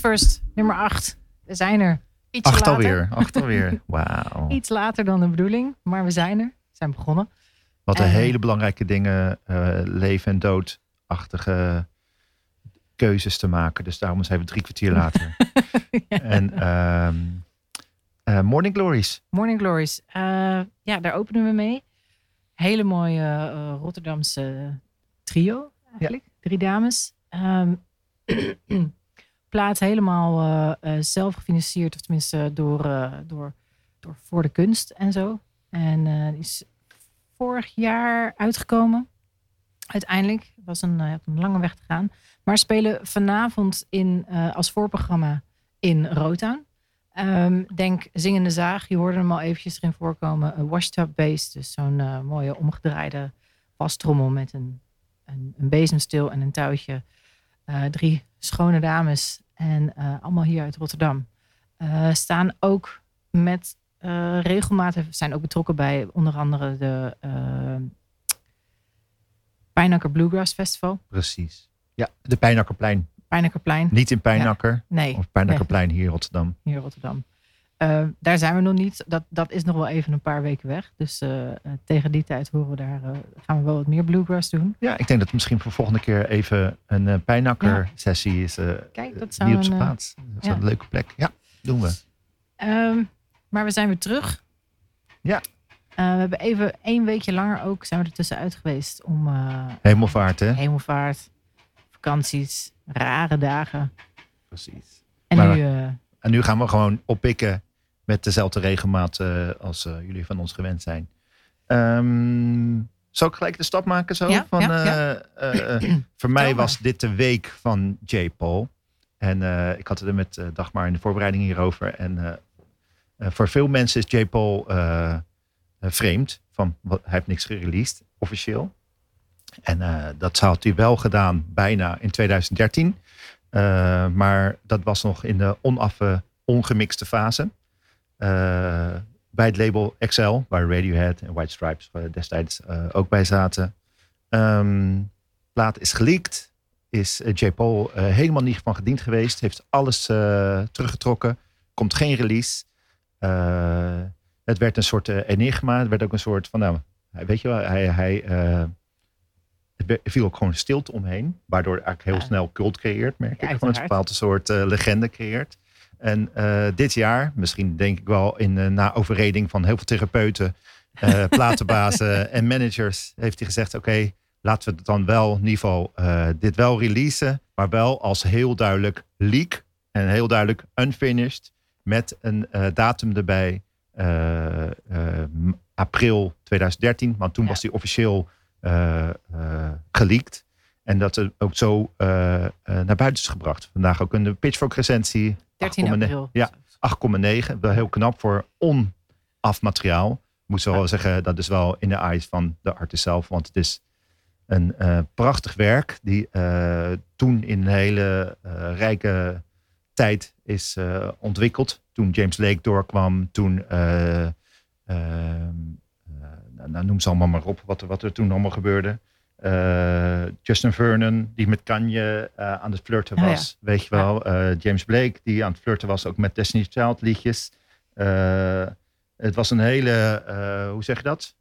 First, nummer 8. We zijn er. Iets Acht later. alweer. Acht alweer. Wauw. Iets later dan de bedoeling, maar we zijn er. We zijn begonnen. Wat een hele belangrijke dingen, eh, leven en doodachtige keuzes te maken. Dus daarom zijn we drie kwartier later. En ehm, eh, Morning Glories. Morning Glories. Eh, ja, daar openen we mee. Hele mooie Rotterdamse trio eigenlijk. Drie dames. Ehm, plaat helemaal eh, eh, zelf gefinancierd. Of tenminste door, eh, door, door Voor de Kunst en zo. En die is vorig jaar uitgekomen. Uiteindelijk. Het was een, lange weg te gaan. Maar spelen vanavond in, als voorprogramma in Rotown. Ehm, denk Zingende Zaag. Je hoorde hem al eventjes erin voorkomen. Een washtub bass. Dus zo'n mooie omgedraaide wastrommel met een, een, een en een touwtje. Eh, drie schone dames. En eh, allemaal hier uit Rotterdam. Eh, staan ook met regelmatig, zijn ook betrokken bij onder andere de Pijnakker Bluegrass Festival. Precies. Ja, de Pijnakkerplein. Pijnakkerplein. Niet in Pijnakker. Nee, Of Pijnakkerplein hier in Rotterdam. hier in Rotterdam. Eh, daar zijn we nog niet. Dat, dat is nog wel even een paar weken weg. Dus eh, eh, tegen die tijd horen we daar, gaan we wel wat meer bluegrass doen. Ja, ik denk dat misschien voor volgende keer even een eh, Pijnakker sessie is. Kijk, dat zou die op zijn plaats. Dat is ja. een leuke plek. Ja, doen we. Ehm, maar we zijn weer terug. Ja. We hebben even één weekje langer ook zijn we er tussenuit geweest om Hemelvaart, hè? hemelvaart, vakanties, rare dagen. Precies. En Maar- nu, En nu gaan we gewoon oppikken met dezelfde regelmaat eh, als eh, jullie van ons gewend zijn. Ehm zal ik gelijk de stap maken zo? Ja, van, ja, eh, voor mij was dit de week van J. Paul. En ik had het er met Dagmar in de voorbereiding hierover. En voor veel mensen is J. Paul vreemd. Van, wat, hij heeft niks gereleased, officieel. En dat had hij wel gedaan bijna in 2013. Eh, maar dat was nog in de onaffe, ongemixte fase. Eh, bij het label Excel, waar Radiohead en White Stripes eh, destijds eh, ook bij zaten. Ehm plaat is geleakt. Is J. Paul helemaal niet van gediend geweest. Heeft alles teruggetrokken. Komt geen release. Het werd een soort enigma. Het werd ook een soort van, nou, weet je wel, hij, hij, het viel ook gewoon stilte omheen. Waardoor eigenlijk heel Ja. snel cult creëert, merk ik. Gewoon een uiteraard. bepaald soort legende creëert. En eh, dit jaar, misschien denk ik wel in na overreding van heel veel therapeuten, eh platenbazen en managers, heeft hij gezegd: Oké, laten we het dan wel, in ieder geval, eh, dit wel releasen, maar wel als heel duidelijk leak en heel duidelijk unfinished, met een datum erbij, april 2013, want toen Ja. was die officieel geleakt. En dat het ook zo eh, eh, naar buiten is gebracht. Vandaag ook een Pitchfork recensie. 13 8,9 april. Ja, 8,9. Wel heel knap voor onaf materiaal. Moet zo wel zeggen, dat is wel in de eyes van de artist zelf. Want het is een eh, prachtig werk. Die toen in een hele rijke tijd is ontwikkeld. Toen James Lake doorkwam. Toen, nou, nou, noem ze allemaal maar op wat er, wat er toen allemaal gebeurde. Eh, Justin Vernon, die met Kanye eh, aan het flirten Oh ja. was. Weet je wel. Eh, James Blake, die aan het flirten was ook met Destiny's Child liedjes. Het was een hele, hoe zeg je dat?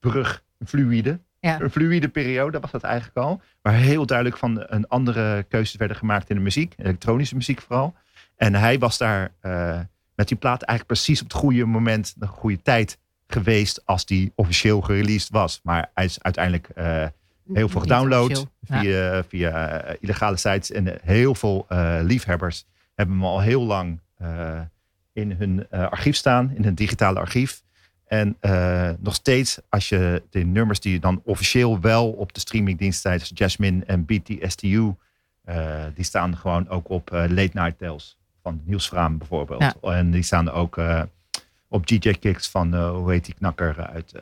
Brug, fluïde. Ja. Een fluïde periode was dat eigenlijk al. Waar heel duidelijk van een andere keuzes werden gemaakt in de muziek. Elektronische muziek vooral. En hij was daar met die plaat eigenlijk precies op het goede moment, de goede tijd geweest als die officieel gereleased was. Maar hij is uiteindelijk heel veel gedownload. Ja. via, via eh, illegale sites. En eh, heel veel eh, liefhebbers hebben hem al heel lang in hun archief staan, in hun digitale archief. En nog steeds, als je de nummers die dan officieel wel op de streamingdiensten zoals Jasmine en BTSTU, die staan gewoon ook op Late Night Tales van Niels Vraam bijvoorbeeld. Ja. En die staan ook op DJ Kicks van, hoe heet die knakker uit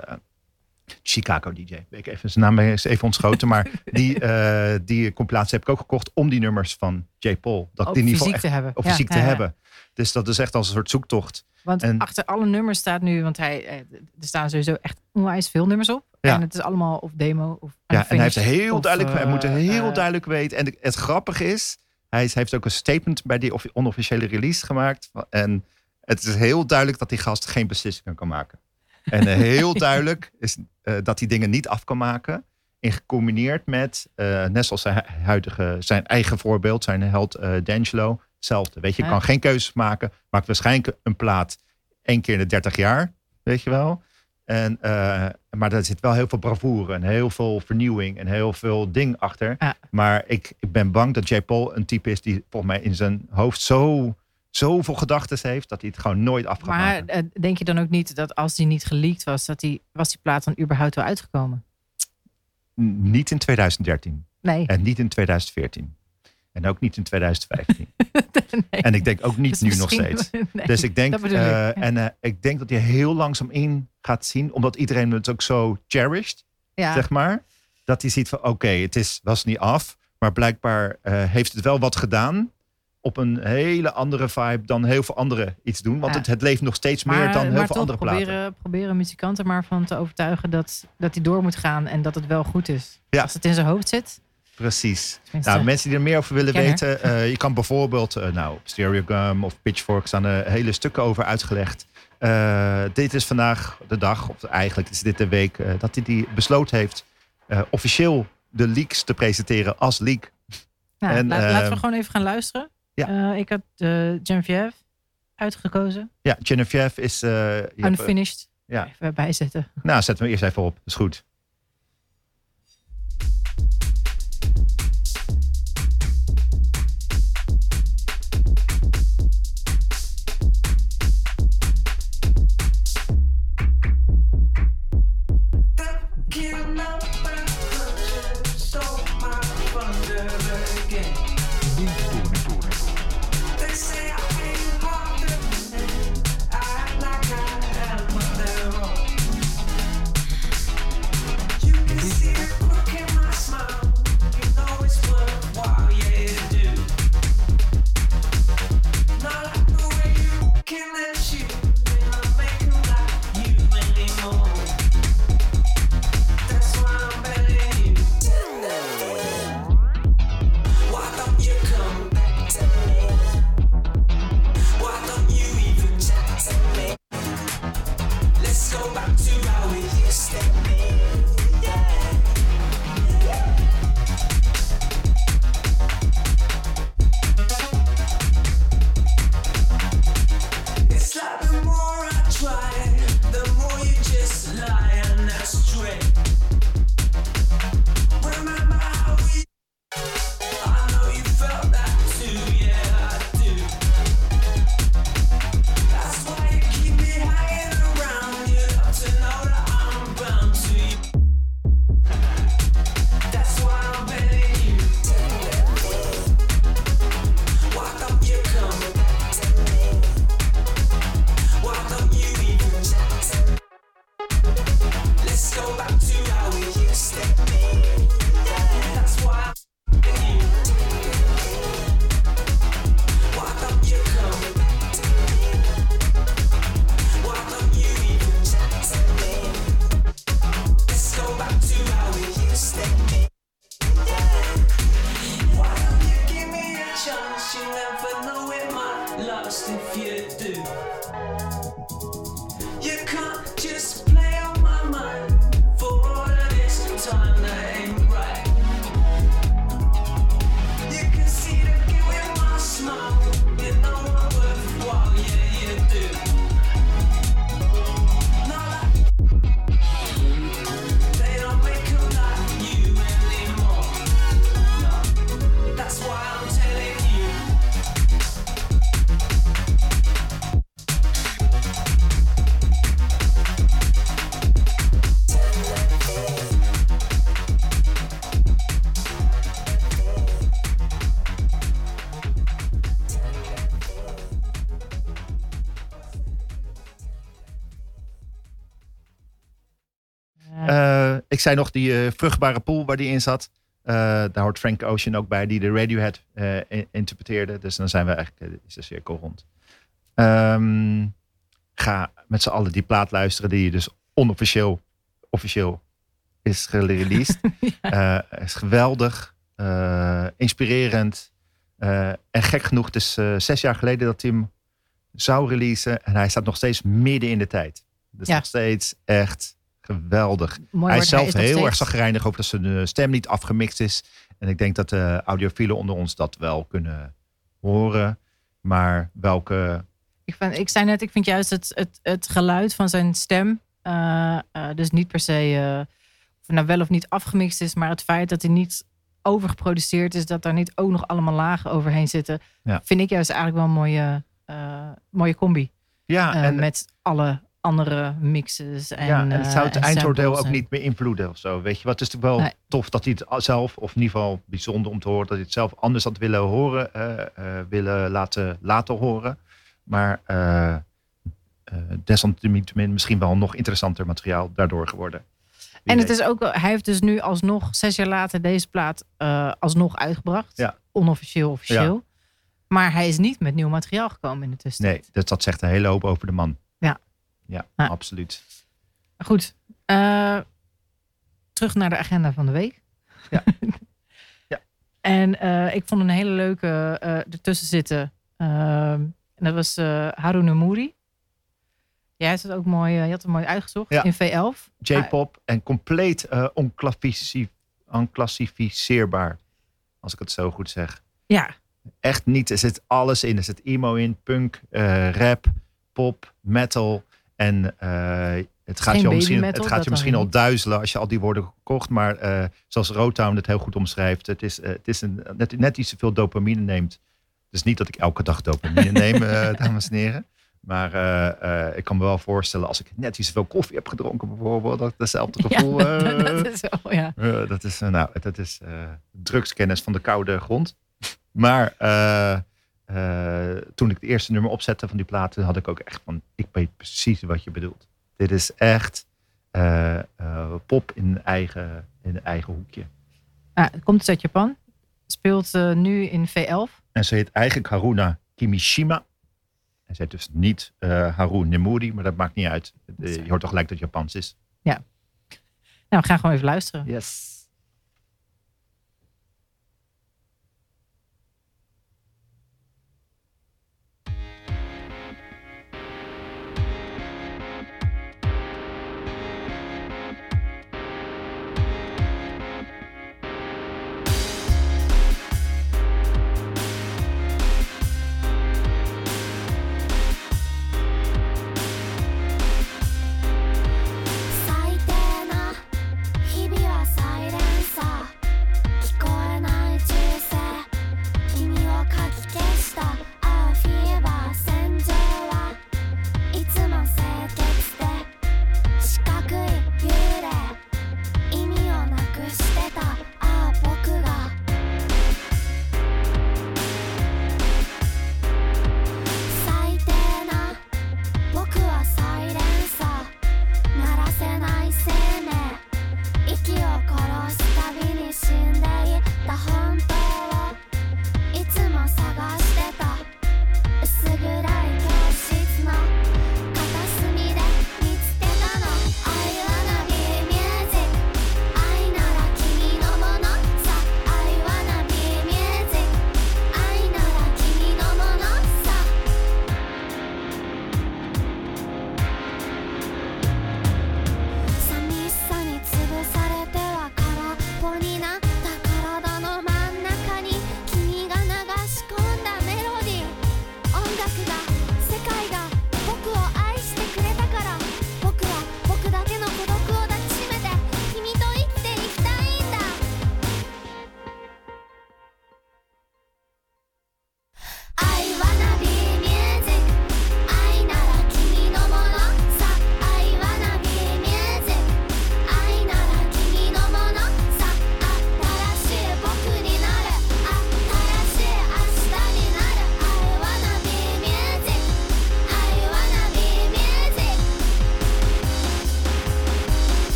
Chicago DJ. Ik even, zijn naam is even ontschoten. maar die, eh die compilatie heb ik ook gekocht om die nummers van J. Paul. Dat die in fysiek te hebben. Ja, fysiek ja, te ja. hebben. Dus dat is echt als een soort zoektocht. Want En- achter alle nummers staat nu, want hij, eh, er staan sowieso echt onwijs veel nummers op. Ja. En het is allemaal of demo of Ja, en hij heeft heel of, duidelijk, hij moet heel eh, duidelijk weten. En de- het grappige is, hij is- heeft ook een statement bij die offi- onofficiële release gemaakt. En het is heel duidelijk dat die gast geen beslissingen kan maken. En eh, heel duidelijk is eh, dat hij dingen niet af kan maken. In gecombineerd met, eh, net zoals zijn hu- huidige, zijn eigen voorbeeld, zijn held D'Angelo. Hetzelfde. Weet je, kan geen keuzes maken. Maakt waarschijnlijk een plaat één keer in de 30 jaar. Weet je wel. En, maar daar zit wel heel veel bravoure en heel veel vernieuwing en heel veel ding achter. Maar ik, ik ben bang dat J. Paul een type is die volgens mij in zijn hoofd zo, zoveel gedachten heeft dat hij het gewoon nooit af gaat Maar maken. eh, denk je dan ook niet dat als die niet geleakt was, dat die, was die plaat dan überhaupt wel uitgekomen? Niet in 2013 Nee. en niet in 2014 en ook niet in 2015. nee. En ik denk ook niet Dus nu nog steeds. Nee, Dus ik denk, ik, eh, en eh, ik denk dat hij heel langzaam in gaat zien, omdat iedereen het ook zo cherished. ja. zeg maar. Dat hij ziet van oké, het is, was niet af. Maar blijkbaar heeft het wel wat gedaan op een hele andere vibe dan heel veel anderen iets doen. Want Ja. het, het leeft nog steeds meer dan heel veel toch andere platen. proberen, proberen muzikanten maar van te overtuigen dat, dat hij door moet gaan en dat het wel goed is. Ja. Als het in zijn hoofd zit. Precies. tenminste, Nou, mensen die er meer over willen weten, eh, je kan bijvoorbeeld, eh, nou, Stereogum of Pitchfork staan er hele stukken over uitgelegd. Eh, dit is vandaag de dag, of eigenlijk is dit de week, eh, dat hij die besloten heeft eh, officieel de leaks te presenteren als leak. nou, en, la- laten eh, we gewoon even gaan luisteren. Ja. Eh, ik had uh, Geneviève uitgekozen. Ja, Geneviève is... eh, eh, Unfinished. ja. Even bijzetten. nou, zet hem eerst even op. is goed. Ik zei nog die uh, vruchtbare pool waar die in zat. Uh, daar hoort Frank Ocean ook bij, die de Radiohead interpreteerde. Dus dan zijn we eigenlijk, is de cirkel rond. Um, ga met z'n allen die plaat luisteren die dus onofficieel officieel is gereleased. ja. is geweldig, inspirerend. en gek genoeg, het is zes jaar geleden dat hij hem zou releasen. En hij staat nog steeds midden in de tijd. Dus ja. nog steeds echt geweldig. Mooi hij is zelf hij is nog heel erg zagrijnig over dat zijn stem niet afgemixt is. En ik denk dat de audiofielen onder ons dat wel kunnen horen. Maar welke... Ik, vind, ik zei net, ik vind juist het, het, het geluid van zijn stem. eh, eh, dus niet per se eh, of nou wel of niet afgemixt is. Maar het feit dat hij niet overgeproduceerd is. Dat daar niet ook nog allemaal lagen overheen zitten. Ja. Vind ik juist eigenlijk wel een mooie, eh, mooie combi. Ja, Eh, en, met alle andere mixes. En, ja, en het zou eh, het en eindoordeel ook niet meer invloeden of zo. Weet je wat? Is natuurlijk wel Nee. tof dat hij het zelf, of in ieder geval bijzonder om te horen, dat hij het zelf anders had willen horen, eh, eh, willen laten, laten horen. Maar eh eh, desalniettemin misschien wel nog interessanter materiaal daardoor geworden. Wie En het weet. is ook, hij heeft dus nu alsnog, zes jaar later, deze plaat eh, alsnog uitgebracht. Ja. Onofficieel, officieel. Maar hij is niet met nieuw materiaal gekomen in de tussentijd. Nee, dus dat zegt een hele hoop over de man. Ja. Ja, Ja. absoluut. Goed. eh, terug naar de agenda van de week. Ja. Ja. En eh, ik vond een hele leuke eh ertussen zitten. Ehm, en dat was Haruna Mouri. Jij hebt het ook mooi, je had het mooi uitgezocht Ja. in V11. J-pop en compleet onclassificeerbaar. Als ik het zo goed zeg. Ja, Echt niet. Er zit alles in. Er zit emo in, punk, rap, pop, metal. En eh, het gaat Geen je, al misschien, het gaat je misschien al duizelen als je al die woorden kocht. Maar eh, zoals Rotown het heel goed omschrijft. Het is, eh, het is een, net, net iets te veel dopamine neemt. Dus niet dat ik elke dag dopamine neem, dames en heren. Maar ik kan me wel voorstellen als ik net iets te veel koffie heb gedronken bijvoorbeeld. Dat datzelfde ja gevoel. dat, eh, dat is wel, ja. dat is, nou, dat is drugskennis van de koude grond. Maar toen ik het eerste nummer opzette van die platen, had ik ook echt van, ik weet precies wat je bedoelt. Dit is echt eh, eh, pop in eigen, in eigen hoekje. Ah, het komt dus uit Japan. Speelt eh, nu in V11. En ze heet eigenlijk Haruna Kimishima. En ze heet dus niet eh Haru Nemuri, maar dat maakt niet uit. Eh, je hoort toch gelijk dat het Japans is. Nou, we gaan gewoon even luisteren. Yes.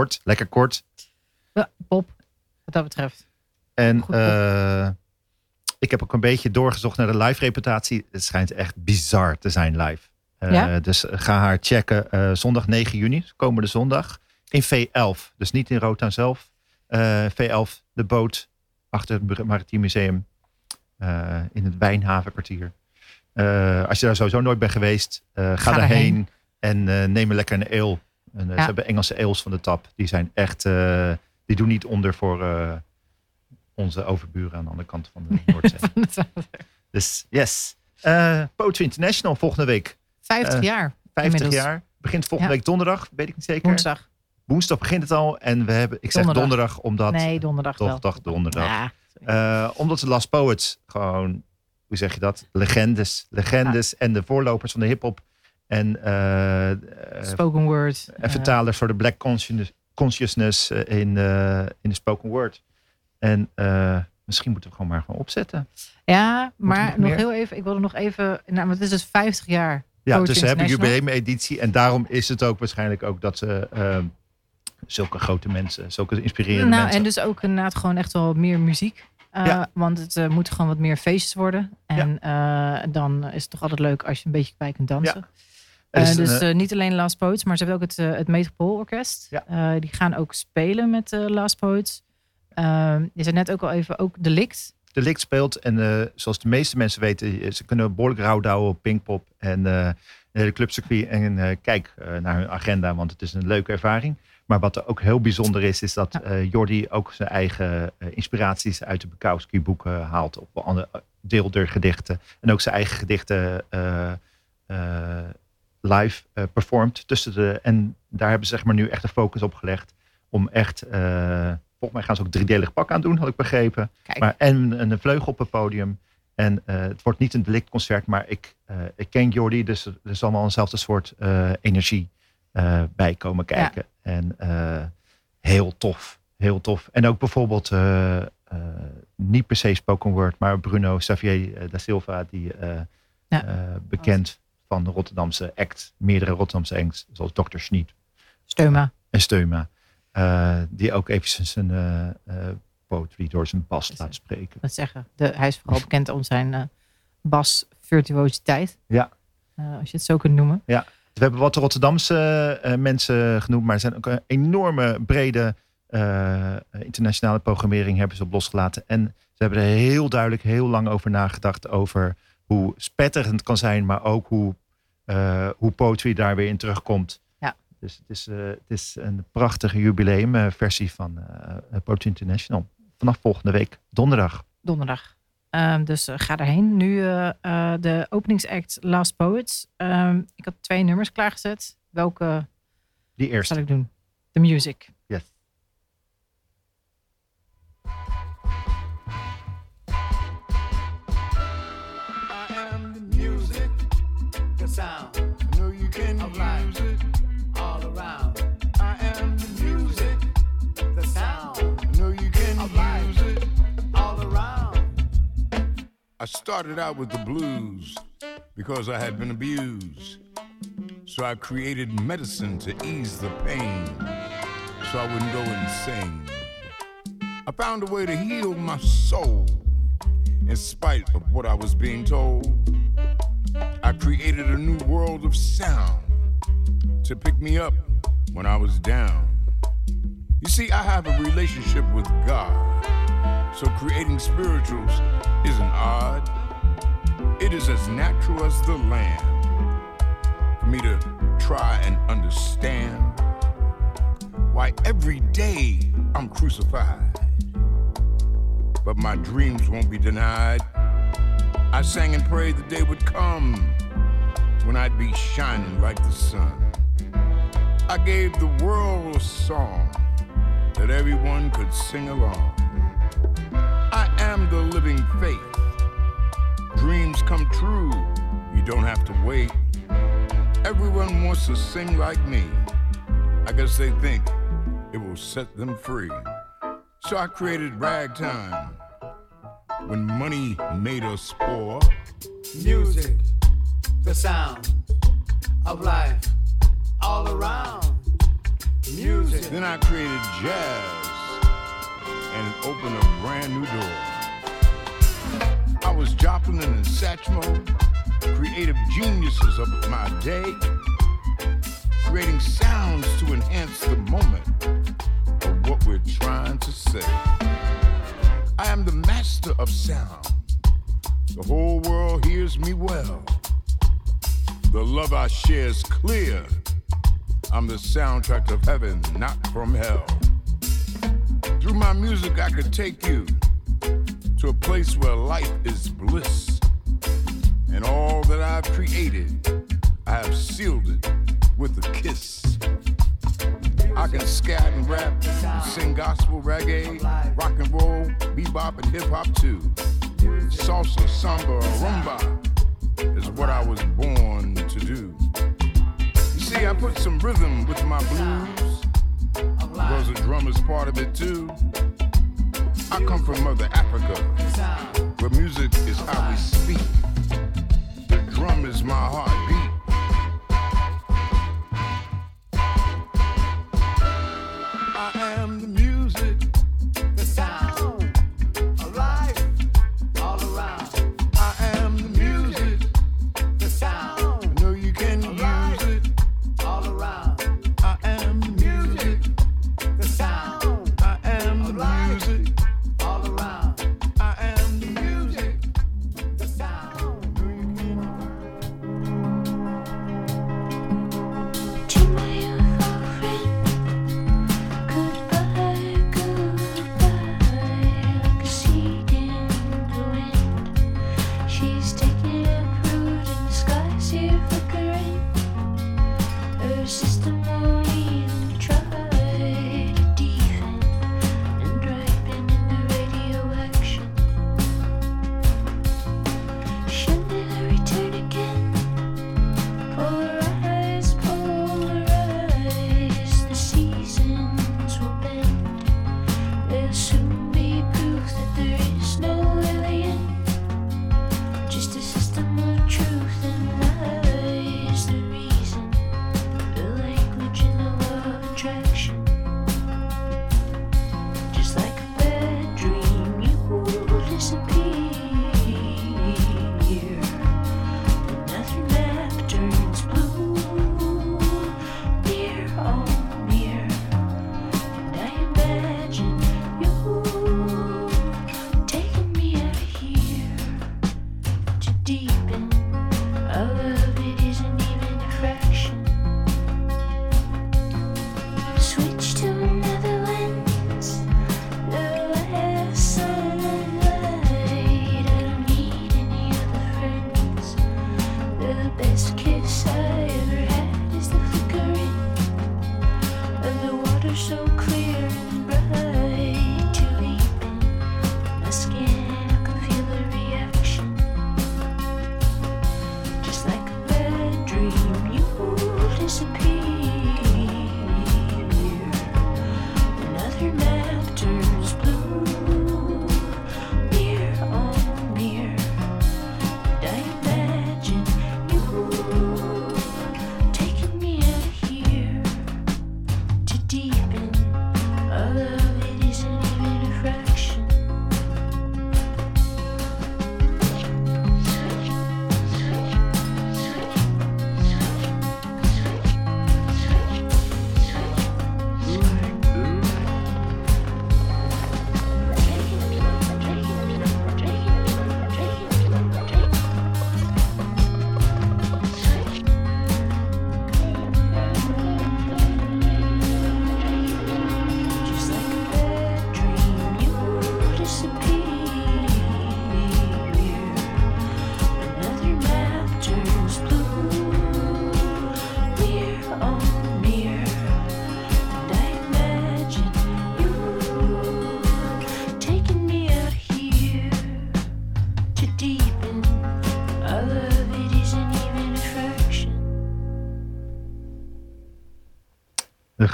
Kort, lekker kort. Ja, Pop, wat dat betreft. En Goed, eh, ik heb ook een beetje doorgezocht naar de live reputatie. Het schijnt echt bizar te zijn live. Eh, Ja? Dus ga haar checken. eh, zondag 9 juni, komende zondag. In V11. Dus niet in Rotterdam zelf. Eh, V11, de boot achter het Maritiem Museum. in het Wijnhavenkwartier. Als je daar sowieso nooit bent geweest, ga, Ga daarheen. En neem een lekker een ale. En, eh, Ja. Ze hebben Engelse ales van de tap. Die zijn echt, eh, die doen niet onder voor eh, onze overburen aan de andere kant van de Noordzee. dus yes. Eh Poetry International volgende week. 50 Eh, jaar. 50 Inmiddels. jaar. Begint volgende Ja. week donderdag, weet ik niet zeker. Woensdag. Woensdag begint het al. En we hebben, ik zeg Donderdag. donderdag, omdat... nee, donderdag toch, donderdag. Ja, omdat de Last Poets gewoon, hoe zeg je dat? Legendes. Legendes en de voorlopers van de hip-hop En, eh, eh, Spoken word. en vertalen voor de black consciousness, consciousness eh, in, in de spoken word. En misschien moeten we gewoon maar gewoon opzetten. ja, maar nog heel even. Ik wilde nog even. Nou, want het is dus 50 jaar. Ja, dus ze hebben jubileumeditie. En daarom is het ook waarschijnlijk ook dat ze ehm, zulke grote mensen, zulke inspirerende Nou, mensen. en dus ook inderdaad gewoon echt wel meer muziek. Ja. Want het eh, moet gewoon wat meer feestjes worden. En dan is het toch altijd leuk als je een beetje bij kunt dansen. Er Eh, een, dus eh, eh, niet alleen Last Poets, maar ze hebben ook het, het Metropoolorkest. Ja. Die gaan ook spelen met Last Poets. Ehm, je zei net ook al even, ook de Likt. de speelt. En zoals de meeste mensen weten, ze kunnen behoorlijk rauw douwen op Pinkpop en de hele clubcircuit. En kijk naar hun agenda, want het is een leuke ervaring. Maar wat er ook heel bijzonder is, is dat Ja. Jordi ook zijn eigen inspiraties uit de Bukowski-boeken haalt. Op deel der gedichten. En ook zijn eigen gedichten eh, live eh, performt. Tussen de, en daar hebben ze zeg maar, nu echt de focus op gelegd. Om echt, eh, volgens mij gaan ze ook driedelig pak aan doen, had ik begrepen. Kijk, Maar, en een vleugel op het podium. En eh, het wordt niet een delictconcert, maar ik, ik ken Jordi, dus er er zal wel eenzelfde soort energie bij komen kijken. En heel tof, heel tof. En ook bijvoorbeeld, niet per se spoken word, maar Bruno Xavier da Silva, die Ja. bekend van de Rotterdamse act, meerdere Rotterdamse acts, zoals Dr. Schniet Steuma. en Steuma. eh, die ook eventjes een eh eh, poetry door zijn bas laat spreken. Dat zeggen. De, hij is vooral bekend om zijn eh bas virtuositeit. Ja. Als je het zo kunt noemen. We hebben wat Rotterdamse mensen genoemd, maar er zijn ook een enorme brede internationale programmering hebben ze op losgelaten. En ze hebben er heel duidelijk heel lang over nagedacht over hoe spetterend het kan zijn, maar ook hoe, eh, hoe poetry daar weer in terugkomt. Ja. Dus het is, eh, het is een prachtige jubileumversie van eh Poetry International. Vanaf volgende week, donderdag. Donderdag. Ehm, dus eh, ga daarheen. Nu eh, eh, de openingsact Last Poets. Ehm, ik had twee nummers klaargezet. Welke Die eerste. zal ik doen? The Music. Know you can all around. I am the music, the sound. I know you can use it all around. I started out with the blues because I had been abused. So I created medicine to ease the pain so I wouldn't go insane. I found a way to heal my soul in spite of what I was being told. I created a new world of sound to pick me up when I was down. You see, I have a relationship with God, so creating spirituals isn't odd. It is as natural as the land for me to try and understand why every day I'm crucified but my dreams won't be denied. I sang and prayed the day would come when I'd be shining like the sun. I gave the world a song that everyone could sing along. I am the living faith. Dreams come true, you don't have to wait. Everyone wants to sing like me. I guess they think it will set them free. So I created ragtime when money made us poor. Music, the sound of life all around. Music. Then I created jazz and opened a brand new door. I was Joplin and Satchmo, creative geniuses of my day, creating sounds to enhance the moment of what we're trying to say. I am the master of sound. The whole world hears me well. The love I share is clear. I'm the soundtrack of heaven, not from hell. Through my music, I could take you to a place where life is bliss. And all that I've created, I have sealed it with a kiss. I can scat and rap, sing gospel, reggae, rock and roll, bebop, and hip hop too. Salsa, samba, rumba is what I was born to do. See, I put some rhythm with my blues. Because the drum is part of it too. I come from Mother Africa, where music is how we speak. The drum is my heartbeat.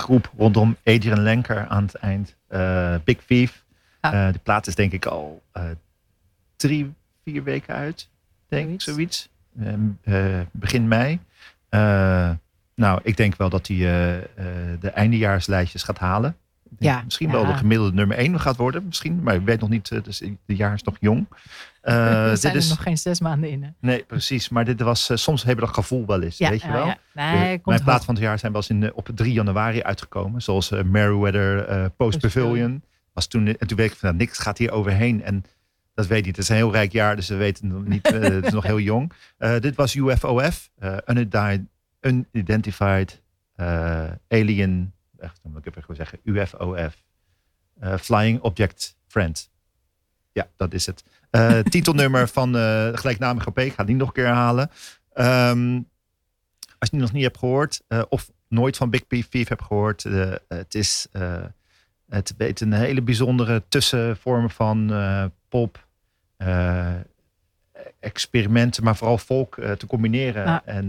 Groep rondom Adrian Lenker aan het eind. Eh, Big Thief. Ja. Eh, de plaat is denk ik al eh, drie, vier weken uit. Denk ik, Zoiets. zoiets. Eh, eh, begin mei. Nou, ik denk wel dat hij de eindejaarslijstjes gaat halen. Ja, Misschien ja. wel de gemiddelde nummer één gaat worden. Misschien, maar ik weet nog niet. eh, Dus de jaar is nog jong. Eh, er dit zijn er is, nog geen zes maanden in. Hè? Nee, precies. Maar dit was, eh, soms hebben we dat gevoel wel eens. weet je ja, wel? ja. Nee, De- komt mijn plaat van het jaar zijn wel eens in, eh, op 3 januari uitgekomen. Zoals eh, Meriwether eh, Post Pavilion. Was toen, en toen weet ik van nou, niks gaat hier overheen. En dat weet ik niet. Het is een heel rijk jaar, dus we weten het nog niet. eh, het is nog heel jong. Eh, dit was UFOF. eh, Unidentified, eh, Alien. Echt, dan moet ik even gewoon zeggen. UFOF. eh, Flying Object Friend. Ja, dat is het. Eh, titelnummer van eh, de gelijknamige EP. Ik ga die nog een keer herhalen. Ehm, als je die nog niet hebt gehoord, eh, of nooit van Big P Thief hebt gehoord, eh, het is het weet een hele bijzondere tussenvorm van pop, experimenten, maar vooral folk eh, te combineren. Ja. En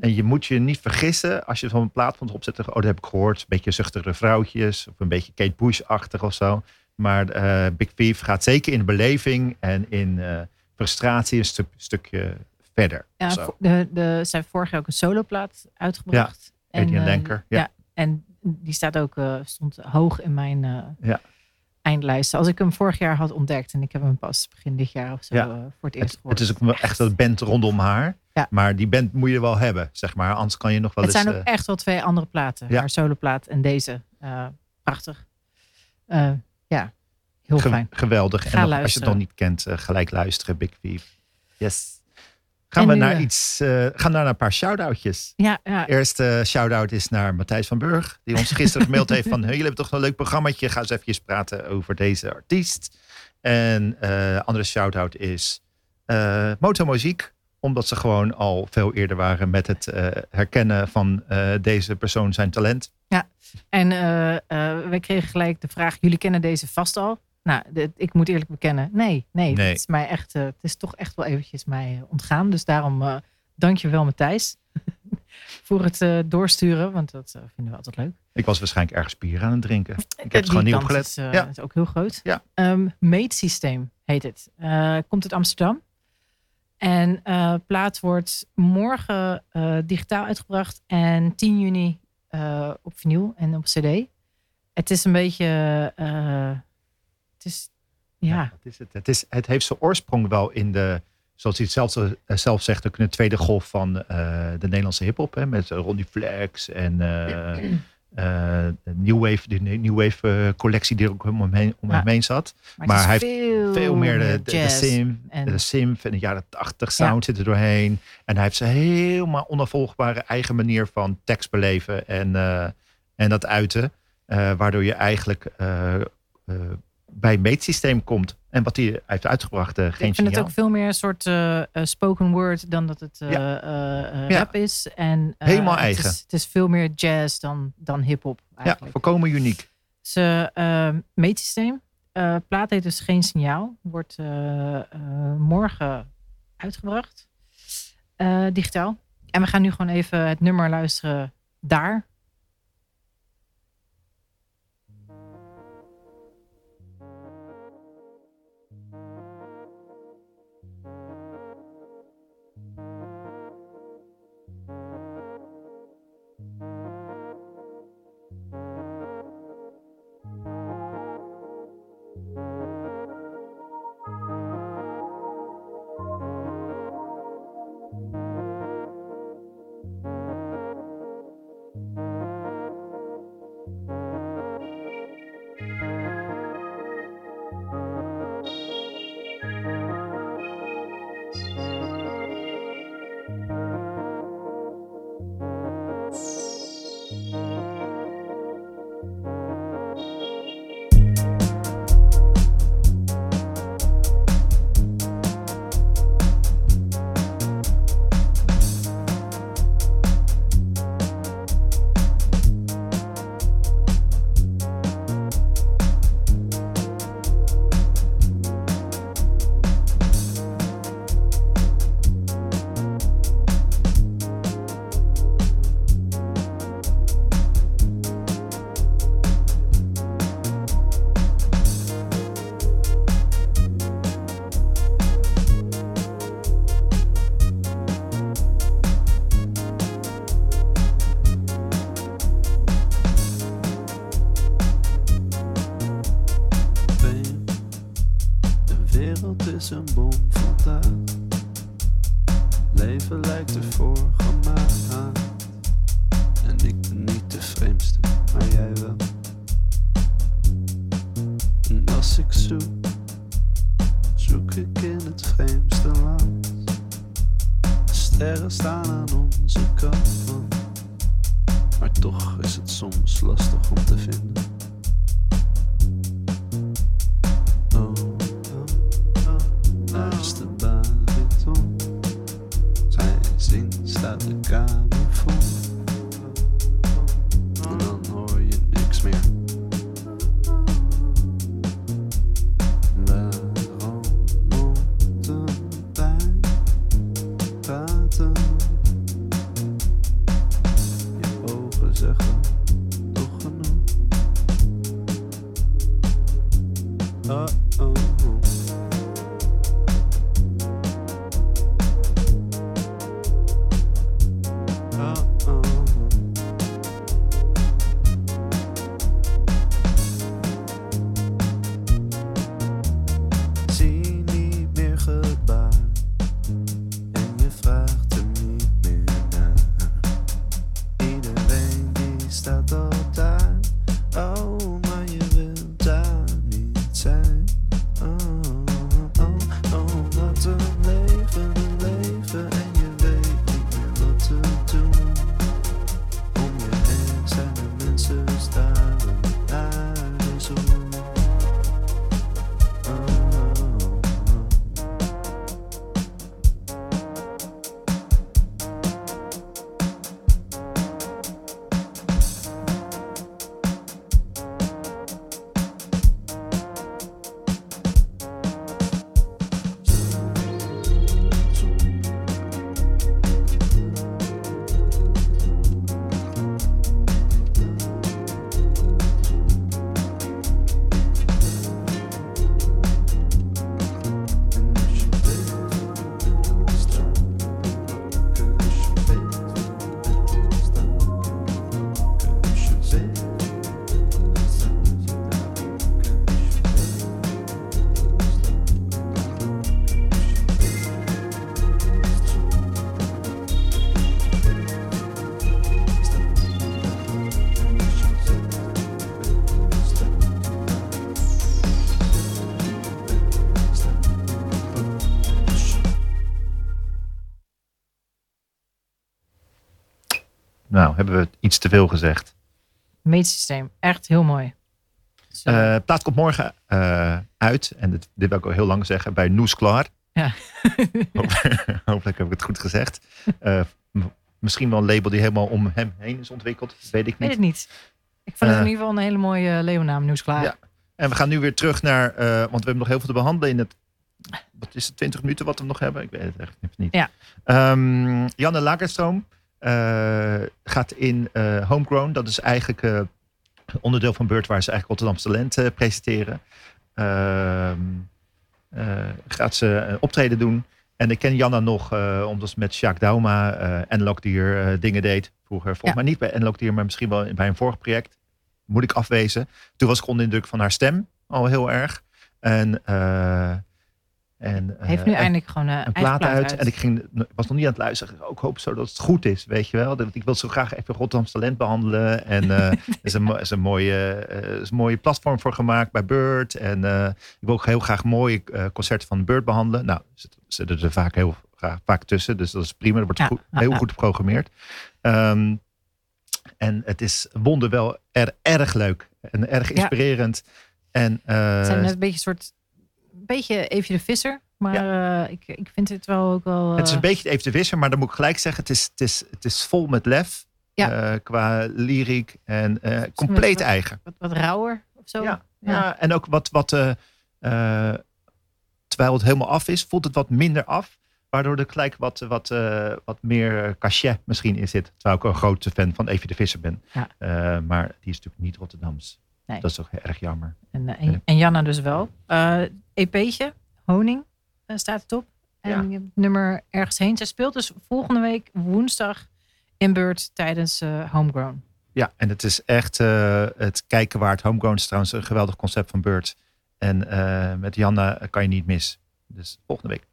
en je moet je niet vergissen als je zo'n plaat van opzet. Oh, dat heb ik gehoord. Een beetje zuchtige vrouwtjes. Of een beetje Kate Bush-achtig of zo. Maar eh, Big Thief gaat zeker in de beleving en in eh, frustratie een stuk, stukje verder. Ja, Zo. vo- de, de, zij heeft vorig jaar ook een soloplaat uitgebracht. Adrian eh, Lenker, ja. en die staat ook, eh, stond hoog in mijn eh Ja. eindlijsten. Als ik hem vorig jaar had ontdekt en ik heb hem pas begin dit jaar of zo Ja. eh, voor het eerst Het, gehoord. het is ook echt een band rondom haar. Ja. Maar die band moet je wel hebben, zeg maar. Anders kan je nog wel het eens... zijn ook eh, echt wel twee andere platen. Ja. Haar soloplaat en deze. Eh, prachtig. Eh, ja, heel ge- fijn. geweldig. Ga en nog, als je het nog niet kent, eh, gelijk luisteren, Big Thief. Yes. Gaan En we nu, naar iets... eh, gaan naar een paar shout-outjes. Ja, ja, Eerste shout-out is naar Matthijs van Burg. Die ons gisteren gemaild heeft van... Hey, jullie hebben toch een leuk programmaatje. Ga eens even praten over deze artiest. En eh andere shout-out is eh Motomuziek. Omdat ze gewoon al veel eerder waren met het eh, herkennen van eh, deze persoon zijn talent. En eh, wij kregen gelijk de vraag: jullie kennen deze vast al? Nou, dit- ik moet eerlijk bekennen, nee, nee, Nee. Het is mij echt, het is toch echt wel eventjes mij ontgaan. Dus daarom dank je wel, Matthijs, voor het doorsturen, want dat vinden we altijd leuk. Ik was waarschijnlijk ergens bier aan het drinken. Ik heb het gewoon niet opgelet. Is, ja. is ook heel groot. Ja. Ehm, Meetsysteem heet het. Komt uit Amsterdam. En eh plaat wordt morgen eh, digitaal uitgebracht en 10 juni eh, op vinyl en op cd. Het is een beetje, eh, het is, ja, dat is het. Het, is, het heeft zijn oorsprong wel in de, zoals hij het zelf, zelf zegt, ook in de tweede golf van eh, de Nederlandse hip-hop. Hè, met Ronnie Flex en New Wave, de New Wave eh, collectie die er ook om hem heen, om hem heen zat. maar, hij veel, Veel meer de, de, de sim, en- de en de jaren 80 sound zit er doorheen. En hij heeft zijn helemaal onafvolgbare eigen manier van tekst beleven en, eh, en dat uiten. eh, waardoor je eigenlijk eh, eh, bij meetsysteem komt. En wat hij heeft uitgebracht, eh, geen ik vind het signaal. ook veel meer een soort eh, eh, spoken word dan dat het Ja. Ja. rap is. En, Helemaal het eigen. Is, het is veel meer jazz dan, dan hip-hop Ja, volkomen uniek. Ze uh, meetsysteem. plaat heet dus geen signaal. Wordt morgen uitgebracht. digitaal. En we gaan nu gewoon even het nummer luisteren daar. Lijkt ervoor gemaakt. Hebben we iets te veel gezegd. Meetsysteem, echt heel mooi. Eh plaat komt morgen eh, uit. En dit, dit wil ik al heel lang zeggen. Bij Noes Klaar. ja. Hopelijk heb ik het goed gezegd. Eh, misschien wel een label die helemaal om hem heen is ontwikkeld. Weet ik Ik weet niet. het niet. Ik vond het in ieder geval een hele mooie uh, leeuwnaam, nieuws klaar. Ja. En we gaan nu weer terug naar... want we hebben nog heel veel te behandelen in het... Wat is het, 20 minuten wat we nog hebben? Ik weet het echt niet. Ja. Ehm, Janne Lagerstroom gaat in eh, Homegrown. Dat is eigenlijk eh, onderdeel van Beurt waar ze eigenlijk Rotterdamse talent eh, presenteren. Ehm, eh, gaat ze een optreden doen. En ik ken Janna nog eh, omdat ze met Jacques Dauma eh Dier eh, dingen deed. Vroeger volgens Ja. mij niet bij Dier, maar misschien wel bij een vorig project. Moet ik afwezen. Toen was ik onder de indruk van haar stem al heel erg. En, eh, en eh, Heeft nu en- eindelijk gewoon een, een plaat uit. En ik ging, was nog niet aan het luisteren. Ik hoop zo dat het goed is, weet je wel. Dat- Ik wil zo graag even Rotterdamse talent behandelen. En eh, er is een, is een mooie, eh, is een mooie platform voor gemaakt bij Bird. En eh, ik wil ook heel graag mooie eh, concerten van Bird behandelen. Nou, ze zitten er vaak heel graag, vaak tussen. Dus dat is prima. Dat wordt Ja, goed, ja, heel ja. goed geprogrammeerd. Ehm, en het is wonder wel er, erg leuk. En erg inspirerend. En, eh, Het zijn net een beetje een soort, beetje Eefje de Visser. Maar eh, ik, ik vind het wel ook wel... Het is eh, een beetje even de wisser, maar dan moet ik gelijk zeggen, het is, het is, het is vol met lef. Ja. eh, qua lyriek en eh, compleet wat- eigen. wat, wat rauwer of zo. Ja, ja. en ook wat, wat eh, eh, terwijl het helemaal af is, voelt het wat minder af. Waardoor er gelijk wat, wat, eh, wat meer cachet misschien in zit. Terwijl ik een grote fan van Evie de Visser ben. Ja. Eh, maar die is natuurlijk niet Rotterdams. Nee. Dat is toch erg jammer. En, eh, en, en Janna dus wel. Eh EP'tje, Honing, eh, staat het op. En Ja. je hebt het nummer ergens heen. Zij speelt dus volgende week woensdag in Beurt tijdens eh, Homegrown. Ja, en het is echt eh, het kijken waard. Homegrown is trouwens een geweldig concept van Bird. En eh, met Janna kan je niet mis. Dus volgende week.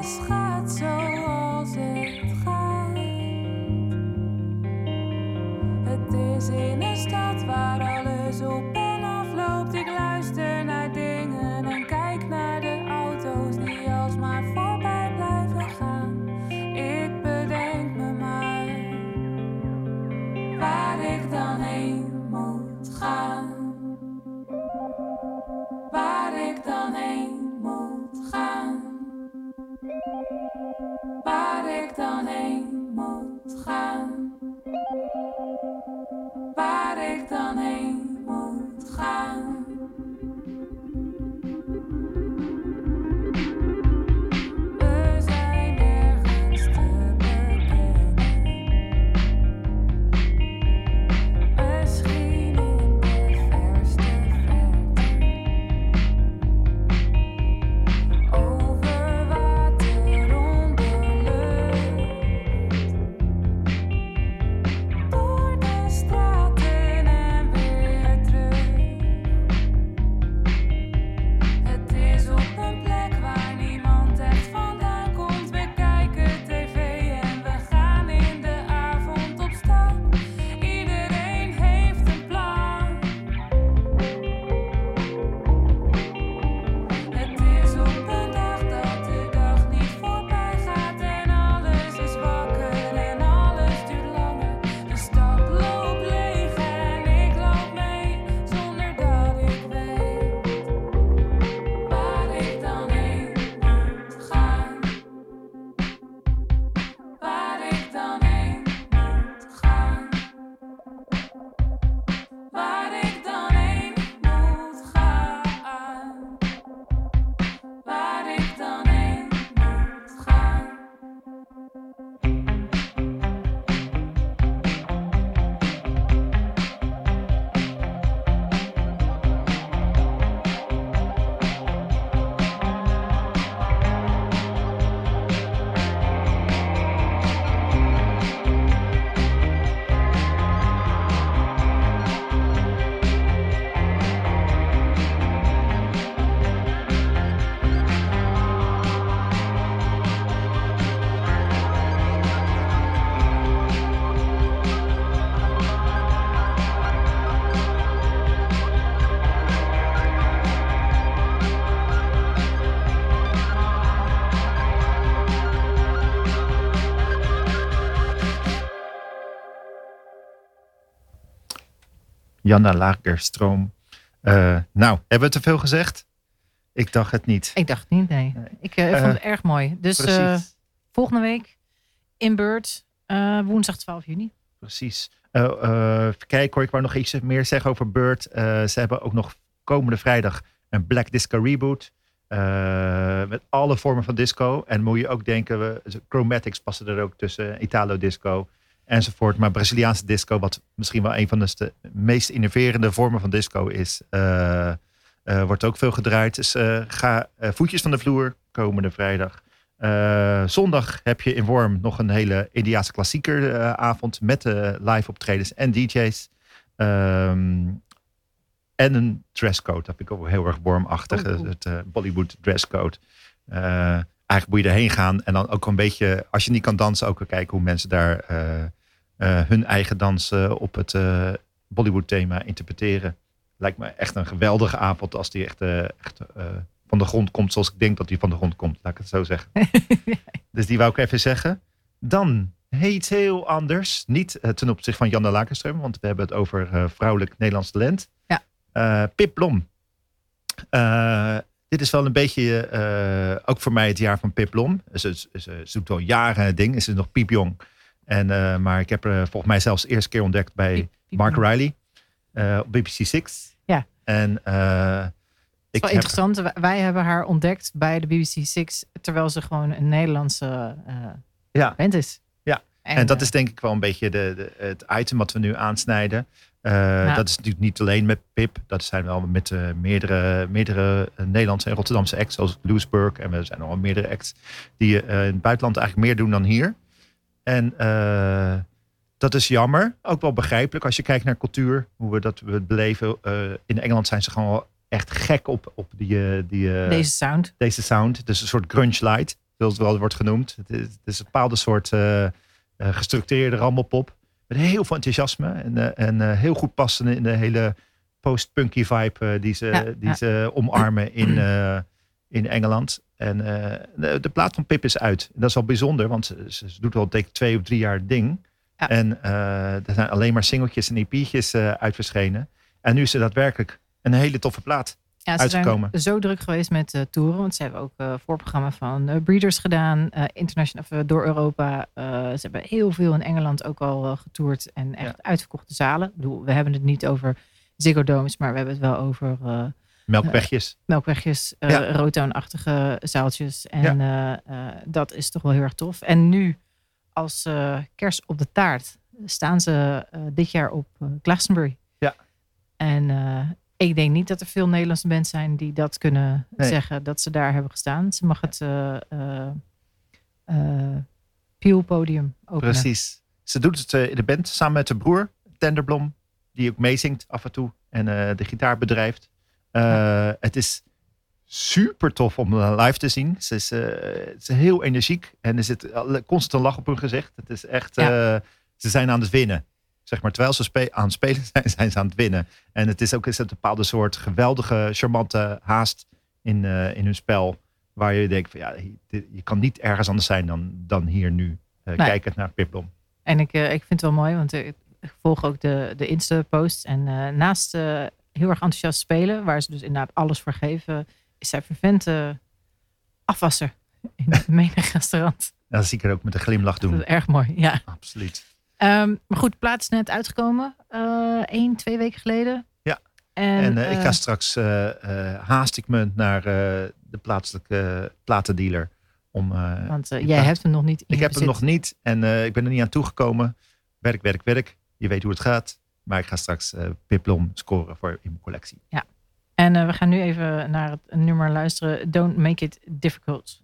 danseras. dan heen moet gaan. Janna Lagerstroom. Eh, nou, hebben we te veel gezegd? Ik dacht het niet. Ik dacht niet, nee. Nee. Ik eh, vond het erg mooi. Dus eh, volgende week in Beurt, eh, woensdag 12 juni. Precies. Eh, eh, kijken hoor, ik wou nog iets meer zeggen over. Eh, ze hebben ook nog komende vrijdag een Black Disco reboot. eh, met alle vormen van disco. En moet je ook denken, we, Chromatics passen er ook tussen. Italo disco enzovoort. Maar Braziliaanse disco, wat misschien wel een van de st- meest innoverende vormen van disco is. eh, eh, wordt ook veel gedraaid. Dus eh, ga voetjes van de vloer komende vrijdag. Zondag heb je in Worm nog een hele Indiaanse klassieker eh, avond met live optredens en DJ's. Ehm, en een dresscode. Dat vind ik ook heel erg wormachtig. Oeh. Het Bollywood dresscode. Eigenlijk moet je erheen gaan en dan ook een beetje, als je niet kan dansen, ook kijken hoe mensen daar hun eigen dans eh, op het eh, Bollywood thema interpreteren. Lijkt me echt een geweldige avond als die echt, eh, echt eh, van de grond komt zoals ik denk dat die van de grond komt. Laat ik het zo zeggen. Dus die wou ik even zeggen. Dan iets heel anders. Niet eh, ten opzichte van Janne Lakenström, want we hebben het over eh, vrouwelijk Nederlands talent. Ja. Eh, Pip Blom. Eh, dit is wel een beetje, eh, ook voor mij het jaar van Pip Blom. Ze, ze, ze doet al jaren het ding, ze is nog piepjong. En, eh, maar ik heb haar volgens mij zelfs de eerste keer ontdekt bij Mark Riley eh, op BBC Six. Ja. En eh, Het ik wel heb, interessant. Wij- hebben haar ontdekt bij de BBC Six, terwijl ze gewoon een Nederlandse eh Ja. band is. Ja. En dat eh, is denk ik wel een beetje de, de, het item wat we nu aansnijden. Eh, Dat is natuurlijk niet alleen met Pip. Dat zijn wel met eh, meerdere, meerdere eh, Nederlandse en Rotterdamse acts. Zoals Louisburg. En er zijn nog wel meerdere acts die eh, in het buitenland eigenlijk meer doen dan hier. En eh, dat is jammer. Ook wel begrijpelijk als je kijkt naar cultuur. Hoe we dat we het beleven. Eh, in Engeland zijn ze gewoon wel echt gek op, op die, eh, die, deze sound. deze sound. Is een soort grunge light, zoals het wel wordt genoemd. Het is, het is een bepaalde soort gestructureerde rammelpop. Met heel veel enthousiasme en, en heel goed passen in de hele post-punky vibe die, ze, Ja, die ja. ze omarmen in, in Engeland. En eh, de, de plaat van Pip is uit. En dat is wel bijzonder, want ze, ze ze doet al denk twee of drie jaar ding. Ja. En eh, er zijn alleen maar singeltjes en EP'tjes eh uit verschenen. En nu is het daadwerkelijk een hele toffe plaat. Ja, ze uitgekomen. zijn zo druk geweest met toeren. Want ze hebben ook voorprogramma van Breeders gedaan. eh, door Europa. Ze hebben heel veel in Engeland ook al getoerd. En echt uitverkochte zalen. Bedoel, we hebben het niet over Ziggo Domes. Maar we hebben het wel over Melkwegjes. melkwegjes. eh Ja. roodtoonachtige zaaltjes. En eh, eh, dat is toch wel heel erg tof. En nu als eh, kers op de taart staan ze eh, dit jaar op eh, Glastonbury. Ja. En eh, ik denk niet dat er veel Nederlandse bands zijn die dat kunnen Nee. zeggen dat ze daar hebben gestaan. Ze mag het eh eh, eh, Peel Podium openen. Precies. Ze doet het eh, in de band samen met de broer, Tenderblom, die ook meezingt af en toe en eh, de gitaar bedrijft. Eh, Het is super tof om haar live te zien. Ze is, eh, ze is heel energiek en er zit constant een lach op hun gezicht. Het is echt, eh, ze zijn aan het winnen. Zeg maar, terwijl ze spe- aan het spelen zijn, zijn ze aan het winnen. En het is ook is het een bepaalde soort geweldige, charmante haast in, eh, in hun spel. Waar je denkt, van, ja, je kan niet ergens anders zijn dan, dan hier nu. eh Nee. Kijkend naar Piplom. En ik, eh, ik vind het wel mooi, want eh, ik volg ook de, de Insta-posts. En eh, naast eh, heel erg enthousiast spelen, waar ze dus inderdaad alles voor geven, is zij vervent afwasser in menig restaurant. Dat zie ik er ook met een glimlach Dat doen. is erg mooi, ja. Absoluut. Ehm, maar goed, de plaat is net uitgekomen. Eén, twee weken geleden. Ja. En, En, eh, ik ga straks, eh, eh, haast ik me naar de plaatselijke platendealer. Om, want jij plaat- hebt hem nog niet ik heb hem nog niet en ik ben er niet aan toegekomen. Werk, werk, werk. Je weet hoe het gaat. Maar ik ga straks eh Piplom scoren voor in mijn collectie. En eh, we gaan nu even naar het nummer luisteren. Don't Make It Difficult.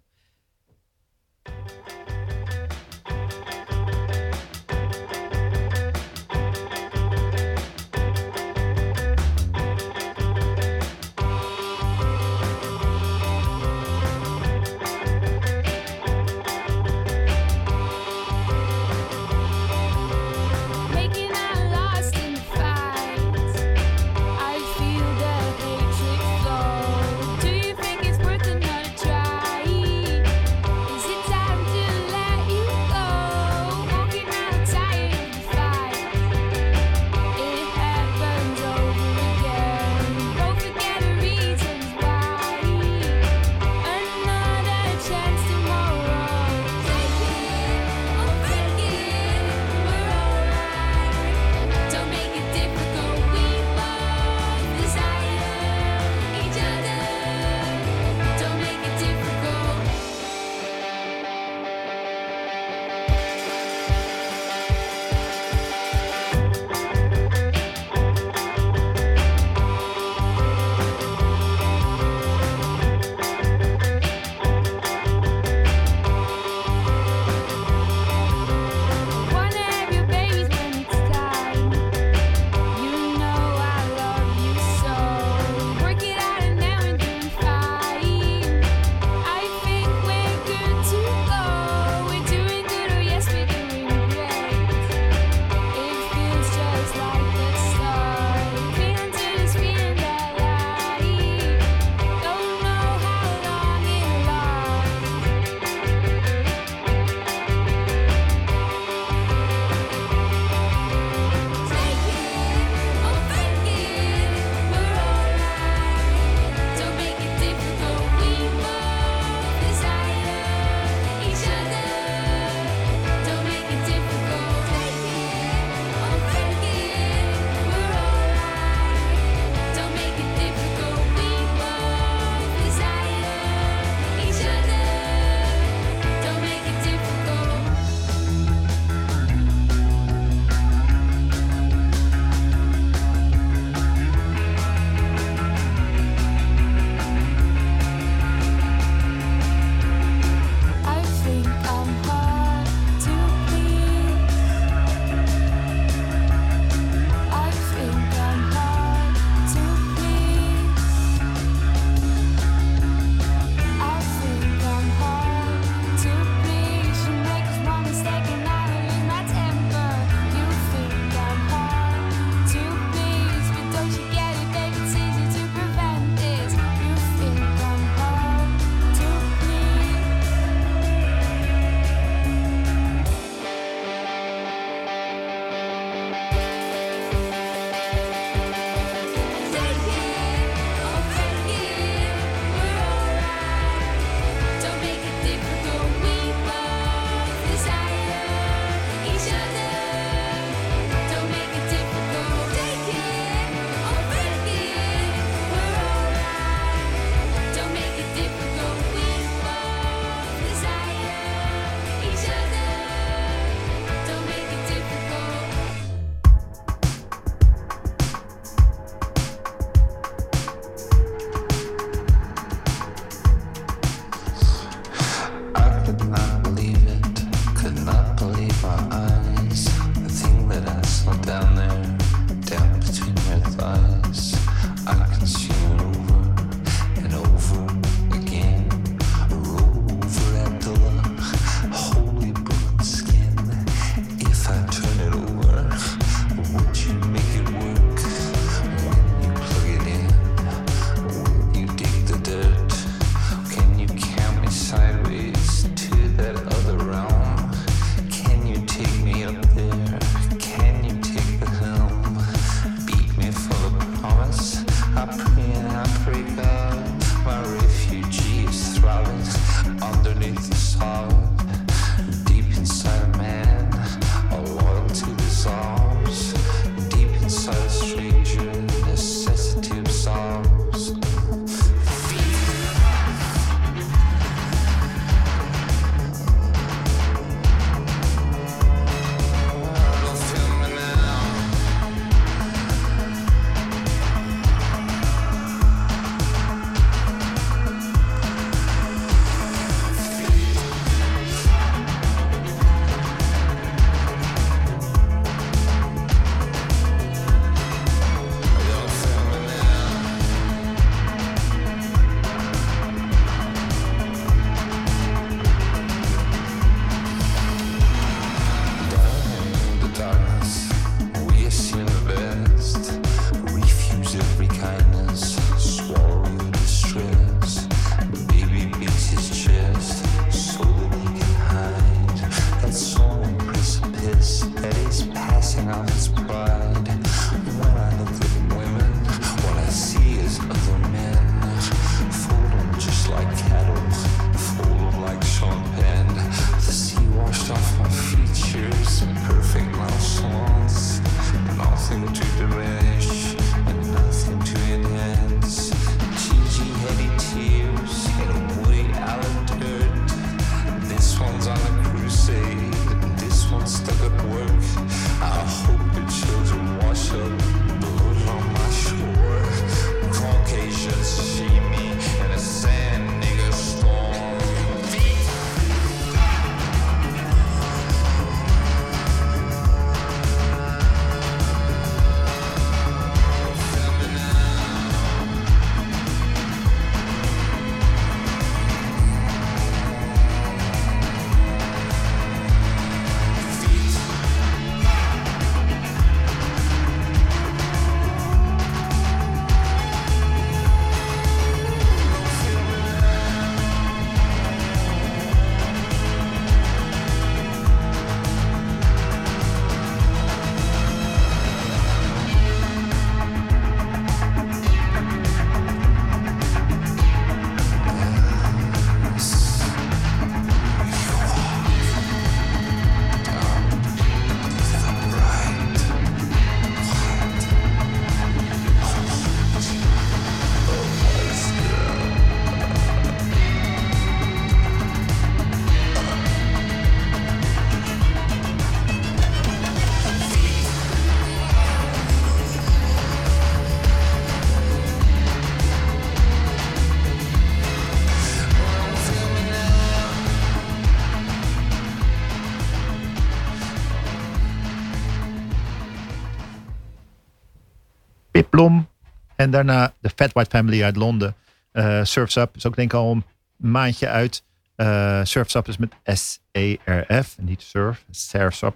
En daarna de Fat White Family uit Londen. Eh Surf's Up is ook denk ik al een maandje uit. Eh Surf's Up is met S-E-R-F. Niet Surf. Surf's Up.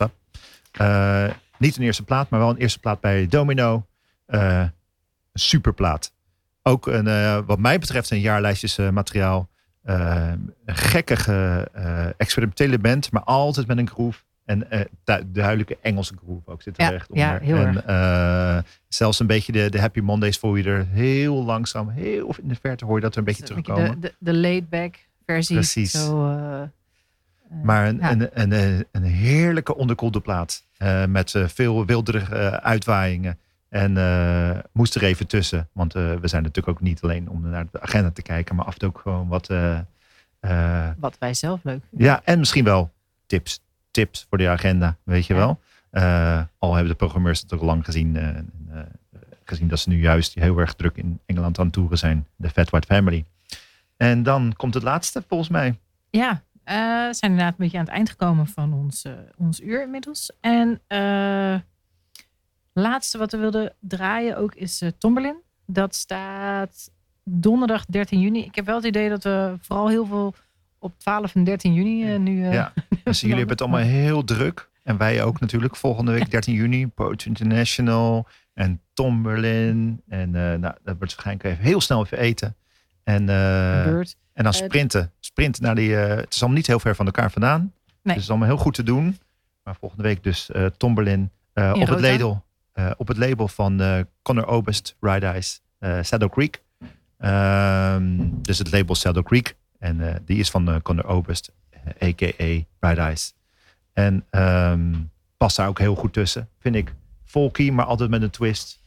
Up. Eh, niet een eerste plaat, maar wel een eerste plaat bij Domino. Een superplaat. Ook een, wat mij betreft een jaarlijstjes materiaal. Een gekkige experimentele band, maar altijd met een groove. En eh, du- duidelijke Engelse groove ook zit er Ja, echt onder. ja, heel en, eh, zelfs een beetje de, de Happy Mondays voel je er heel langzaam, heel in de verte hoor je dat er een beetje terugkomen. de, de, de laid-back versie. Precies. Zo, eh, Maar een, ja. een, een, een, heerlijke onderkoelde plaat. met veel wilderige uitwaaiingen. En moest er even tussen. Want we zijn natuurlijk ook niet alleen om naar de agenda te kijken. Maar af en toe ook gewoon wat... Wat wij zelf leuk vinden. ja, en misschien wel tips. Tips voor de agenda, weet je wel. Eh, al hebben de programmeurs het ook lang gezien. eh, eh, gezien dat ze nu juist heel erg druk in Engeland aan het toeren zijn. De Fat White Family. En dan komt het laatste volgens mij. Ja, we zijn inderdaad een beetje aan het eind gekomen van ons, ons uur inmiddels. En laatste wat we wilden draaien ook is Tomberlin. Dat staat donderdag 13 juni. Ik heb wel het idee dat we vooral heel veel op 12 en 13 juni eh, nu... eh, Ja. Dus jullie hebben het allemaal heel druk. En wij ook natuurlijk. Volgende week 13 juni. Poetry International. En Tomberlin. En eh, nou, dat wordt waarschijnlijk even heel snel even eten. En, gebeurt. en dan sprinten. Sprinten naar die... het is allemaal niet heel ver van elkaar vandaan. Dus het is allemaal heel goed te doen. Maar volgende week dus Tomberlin. In op, het label, op het label van Connor Oberst, Ride Eyes, Saddle Creek. Ehm, dus het label Saddle Creek. En eh, die is van eh, Connor Oberst, eh, a.k.a. Ride Eyes. En ehm, past daar ook heel goed tussen, vind ik. Folky, maar altijd met een twist.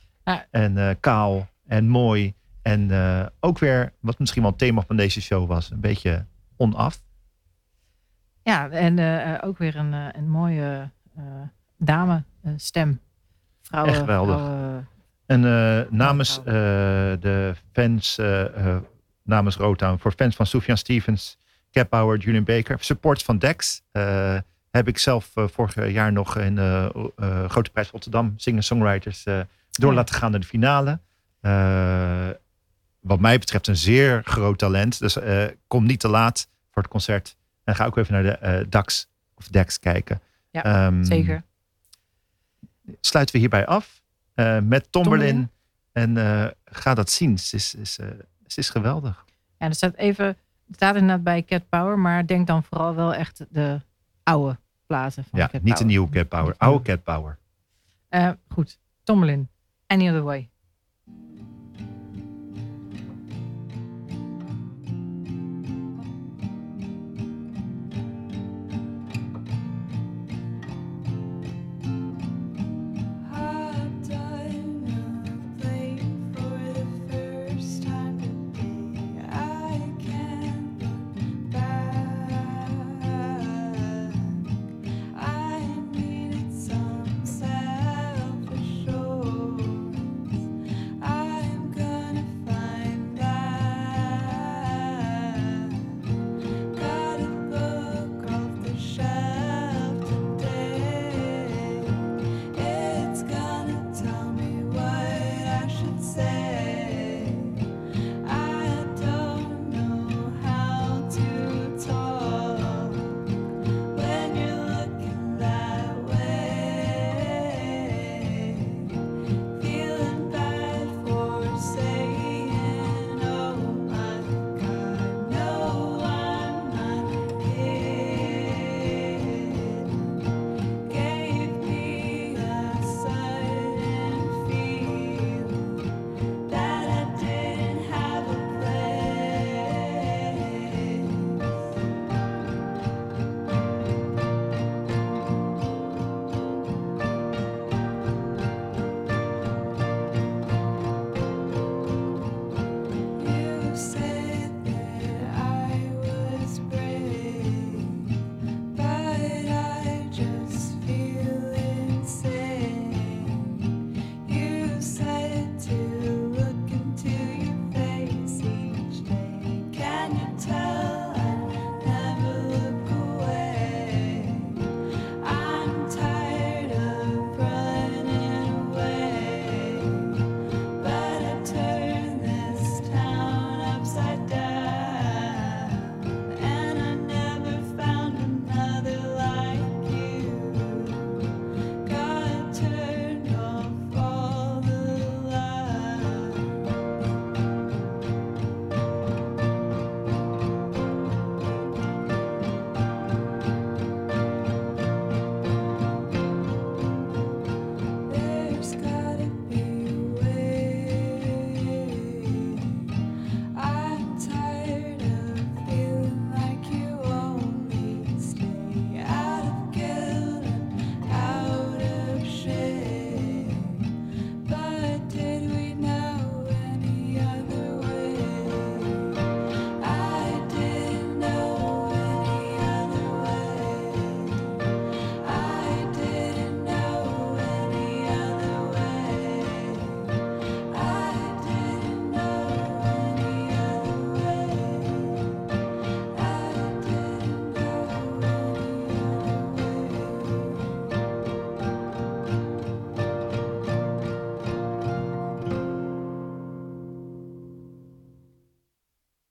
En eh, kaal en mooi. En eh, ook weer, wat misschien wel het thema van deze show was, een beetje onaf. Ja, en eh, eh, ook weer een, eh, een mooie eh, dame eh, stem. Vrouwen, Echt geweldig. vrouwen- En eh, namens eh, de fans, eh, eh, namens Rotown, voor fans van Sufjan Stevens, Cap Power, Julian Baker, support van Dex, eh, heb ik zelf eh, vorig jaar nog in de eh, Grote Prijs Rotterdam singer-songwriters door Ja. laten gaan naar de finale. Wat mij betreft een zeer groot talent. Dus kom niet te laat voor het concert. En ga ook even naar de DAX of Dex kijken. Ja, Ehm, zeker. sluiten we hierbij af met Tomberlin. Tomberlin. En eh, ga dat zien. Het is, is, het is geweldig. Ja, er staat even, het staat inderdaad bij Cat Power, maar denk dan vooral wel echt de oude platen van Ja, Cat niet de nieuwe Cat Power. Oude Cat Power. Eh, goed, Tomberlin. Any Other Way.